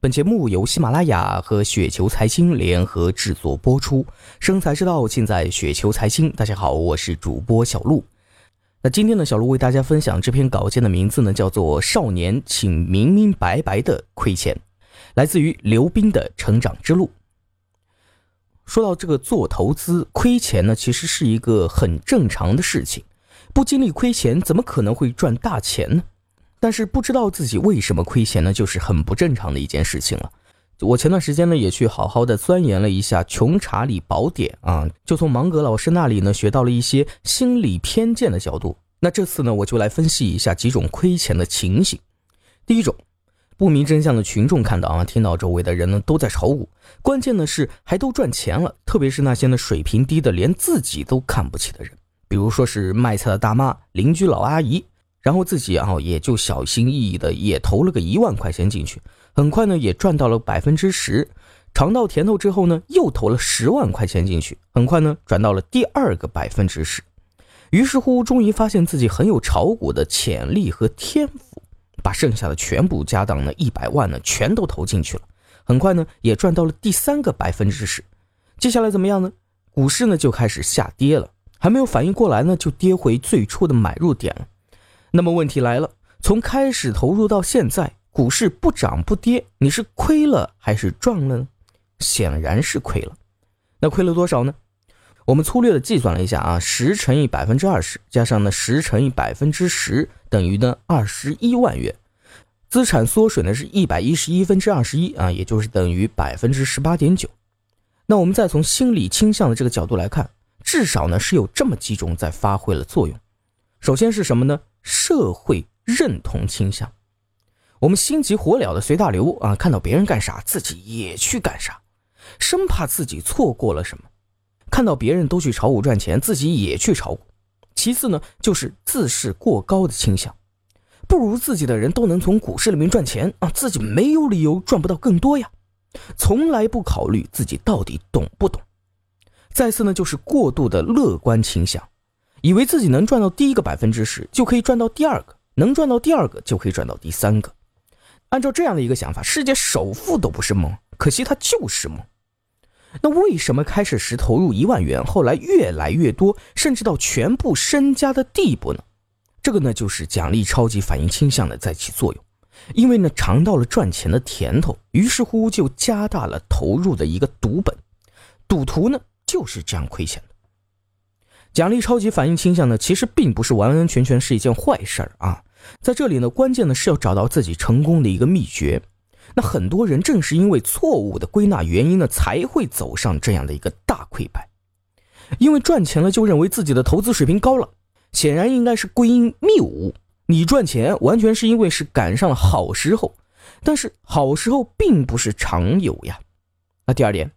本节目由喜马拉雅和雪球财经联合制作播出，生财之道尽在雪球财经。大家好，我是主播小璐。那今天呢，小璐为大家分享这篇稿件的名字呢，叫做《少年请明明白白的亏钱》，来自于刘斌的成长之路。说到这个做投资亏钱呢，其实是一个很正常的事情，不经历亏钱，怎么可能会赚大钱呢？但是不知道自己为什么亏钱呢，就是很不正常的一件事情了。我前段时间呢也去好好的钻研了一下《穷查理宝典》啊，就从芒格老师那里呢学到了一些心理偏见的角度。那这次呢我就来分析一下几种亏钱的情形。第一种，不明真相的群众看到啊，听到周围的人呢都在炒股，关键的是还都赚钱了，特别是那些呢水平低的连自己都看不起的人，比如说是卖菜的大妈、邻居老阿姨。然后自己啊，也就小心翼翼的也投了个一万块钱进去，很快呢也赚到了百分之十，尝到甜头之后呢，又投了十万块钱进去，很快呢赚到了第二个百分之十，于是乎终于发现自己很有炒股的潜力和天赋，把剩下的全部家当呢一百万呢全都投进去了，很快呢也赚到了第三个百分之十，接下来怎么样呢？股市呢就开始下跌了，还没有反应过来呢，就跌回最初的买入点了。那么问题来了，从开始投入到现在，股市不涨不跌，你是亏了还是赚了呢？显然是亏了。那亏了多少呢？我们粗略的计算了一下啊，十乘以百分之二十，加上呢十乘以百分之十，等于呢二十一万元，资产缩水呢是一百一十一分之二十一啊，也就是等于百分之十八点九。那我们再从心理倾向的这个角度来看，至少呢是有这么几种在发挥了作用。首先是什么呢？社会认同倾向，我们心急火燎的随大流啊，看到别人干啥，自己也去干啥，生怕自己错过了什么。看到别人都去炒股赚钱，自己也去炒股。其次呢，就是自视过高的倾向，不如自己的人都能从股市里面赚钱啊，自己没有理由赚不到更多呀。从来不考虑自己到底懂不懂。再次呢，就是过度的乐观倾向。以为自己能赚到第一个百分之十，就可以赚到第二个；能赚到第二个，就可以赚到第三个。按照这样的一个想法，世界首富都不是梦，可惜他就是梦。那为什么开始时投入一万元，后来越来越多，甚至到全部身家的地步呢？这个呢，就是奖励超级反应倾向的在起作用。因为呢，尝到了赚钱的甜头，于是乎就加大了投入的一个赌本。赌徒呢，就是这样亏钱。奖励超级反应倾向呢，其实并不是完完全全是一件坏事儿啊。在这里呢，关键呢是要找到自己成功的一个秘诀。那很多人正是因为错误的归纳原因呢，才会走上这样的一个大溃败。因为赚钱了就认为自己的投资水平高了，显然应该是归因谬误。你赚钱完全是因为是赶上了好时候，但是好时候并不是常有呀。那第二点，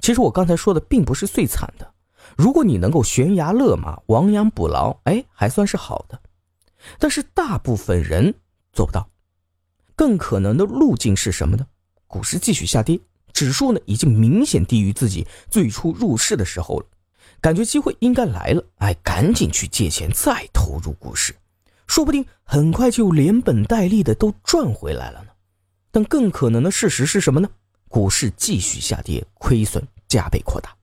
其实我刚才说的并不是最惨的。如果你能够悬崖勒马、亡羊补牢，哎，还算是好的。但是大部分人做不到。更可能的路径是什么呢？股市继续下跌，指数呢已经明显低于自己最初入市的时候了，感觉机会应该来了，哎，赶紧去借钱再投入股市，说不定很快就连本带利的都赚回来了呢。但更可能的事实是什么呢？股市继续下跌，亏损加倍扩大。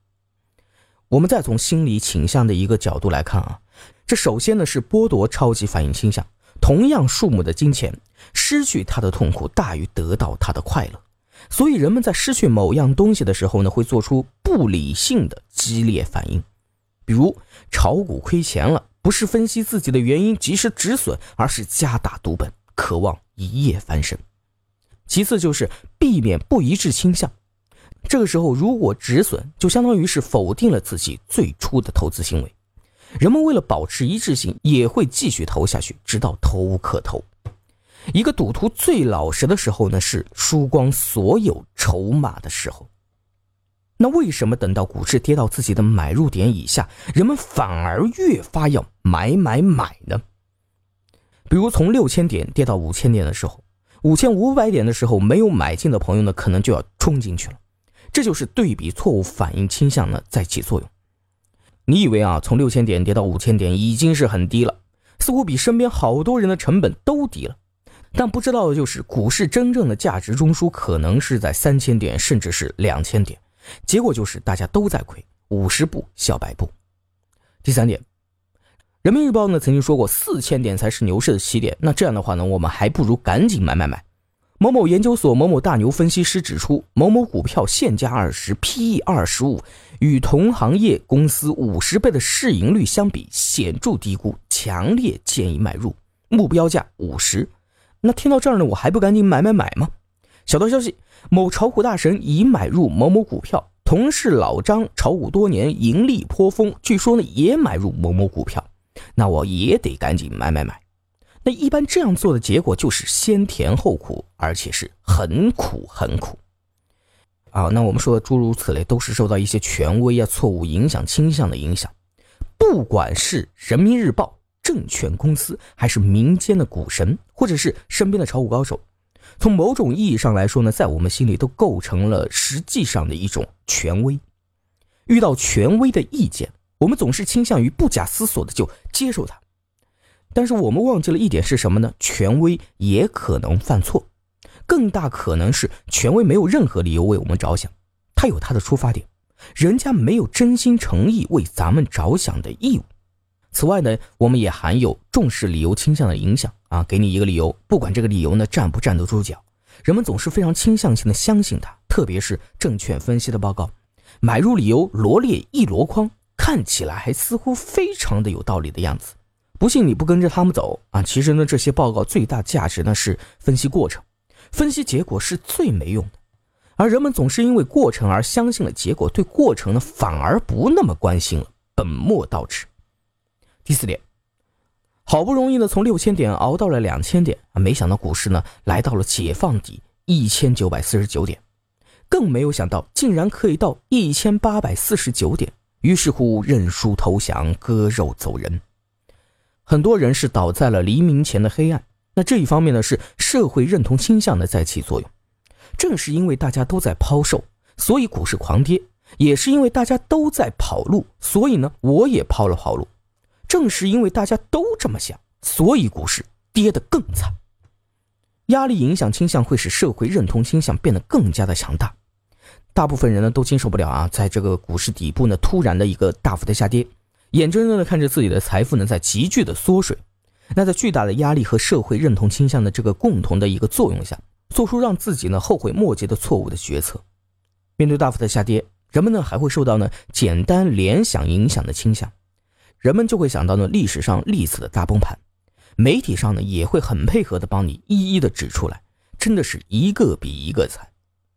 我们再从心理倾向的一个角度来看啊，这首先呢是剥夺超级反应倾向，同样数目的金钱，失去它的痛苦大于得到它的快乐，所以人们在失去某样东西的时候呢，会做出不理性的激烈反应，比如炒股亏钱了，不是分析自己的原因及时止损，而是加大赌本，渴望一夜翻身。其次就是避免不一致倾向。这个时候，如果止损，就相当于是否定了自己最初的投资行为。人们为了保持一致性，也会继续投下去，直到投无可投。一个赌徒最老实的时候呢，是输光所有筹码的时候。那为什么等到股市跌到自己的买入点以下，人们反而越发要买买买呢？比如从六千点跌到五千点的时候，五千五百点的时候，没有买进的朋友呢，可能就要冲进去了。这就是对比错误反应倾向呢在起作用。你以为啊，从六千点跌到五千点已经是很低了，似乎比身边好多人的成本都低了。但不知道的就是股市真正的价值中枢可能是在三千点，甚至是两千点，结果就是大家都在亏，五十步笑百步。第三点，人民日报呢曾经说过四千点才是牛市的起点，那这样的话呢，我们还不如赶紧买买买。某某研究所某某大牛分析师指出，某某股票现价二十，PE 二十五，与同行业公司五十倍的市盈率相比显著低估，强烈建议买入，目标价五十。那听到这儿呢，我还不赶紧买买买吗？小道消息，某炒股大神已买入某某股票，同事老张炒股多年，盈利颇丰，据说呢也买入某某股票，那我也得赶紧买买买。那一般这样做的结果就是先甜后苦，而且是很苦很苦。啊，那我们说的诸如此类，都是受到一些权威啊、错误影响倾向的影响。不管是人民日报、证券公司，还是民间的股神，或者是身边的炒股高手，从某种意义上来说呢，在我们心里都构成了实际上的一种权威。遇到权威的意见，我们总是倾向于不假思索的就接受它。但是我们忘记了一点是什么呢？权威也可能犯错，更大可能是权威没有任何理由为我们着想，他有他的出发点，人家没有真心诚意为咱们着想的义务。此外呢，我们也含有重视理由倾向的影响啊，给你一个理由，不管这个理由呢站不站得住脚，人们总是非常倾向性的相信它，特别是证券分析的报告，买入理由罗列一箩筐，看起来还似乎非常的有道理的样子。不信你不跟着他们走啊！其实呢，这些报告最大价值呢是分析过程，分析结果是最没用的。而人们总是因为过程而相信了结果，对过程呢反而不那么关心了，本末倒置。第四点，好不容易呢从六千点熬到了两千点啊，没想到股市呢来到了解放底一千九百四十九点，更没有想到竟然可以到一千八百四十九点，于是乎认输投降，割肉走人。很多人是倒在了黎明前的黑暗，那这一方面呢是社会认同倾向的在起作用。正是因为大家都在抛售，所以股市狂跌；也是因为大家都在跑路，所以呢我也抛了跑路。正是因为大家都这么想，所以股市跌得更惨。压力影响倾向会使社会认同倾向变得更加的强大，大部分人呢都经受不了啊，在这个股市底部呢突然的一个大幅的下跌。眼睁睁的看着自己的财富呢在急剧的缩水，那在巨大的压力和社会认同倾向的这个共同的一个作用下，做出让自己呢后悔莫及的错误的决策。面对大幅的下跌，人们呢还会受到呢简单联想影响的倾向，人们就会想到呢历史上历次的大崩盘，媒体上呢也会很配合的帮你一一的指出来，真的是一个比一个惨。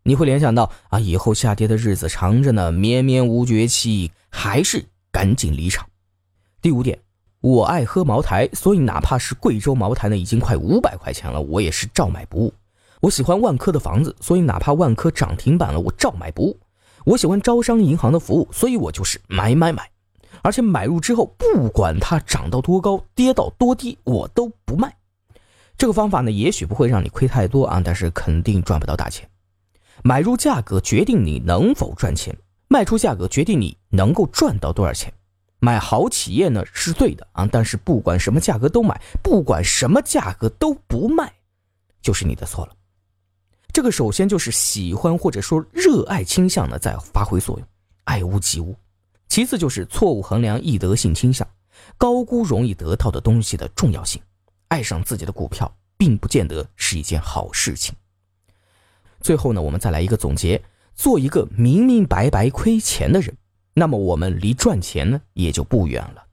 你会联想到啊以后下跌的日子长着呢，绵绵无绝期，还是。赶紧离场。第五点，我爱喝茅台，所以哪怕是贵州茅台呢，已经快五百块钱了，我也是照买不误。我喜欢万科的房子，所以哪怕万科涨停板了，我照买不误。我喜欢招商银行的服务，所以我就是买买买。而且买入之后，不管它涨到多高，跌到多低，我都不卖。这个方法呢，也许不会让你亏太多啊，但是肯定赚不到大钱。买入价格决定你能否赚钱。卖出价格决定你能够赚到多少钱。买好企业呢是对的啊，但是不管什么价格都买，不管什么价格都不卖，就是你的错了。这个首先就是喜欢或者说热爱倾向呢在发挥作用，爱屋及乌。其次就是错误衡量易得性倾向，高估容易得到的东西的重要性。爱上自己的股票并不见得是一件好事情。最后呢，我们再来一个总结。做一个明明白白亏钱的人，那么我们离赚钱呢也就不远了。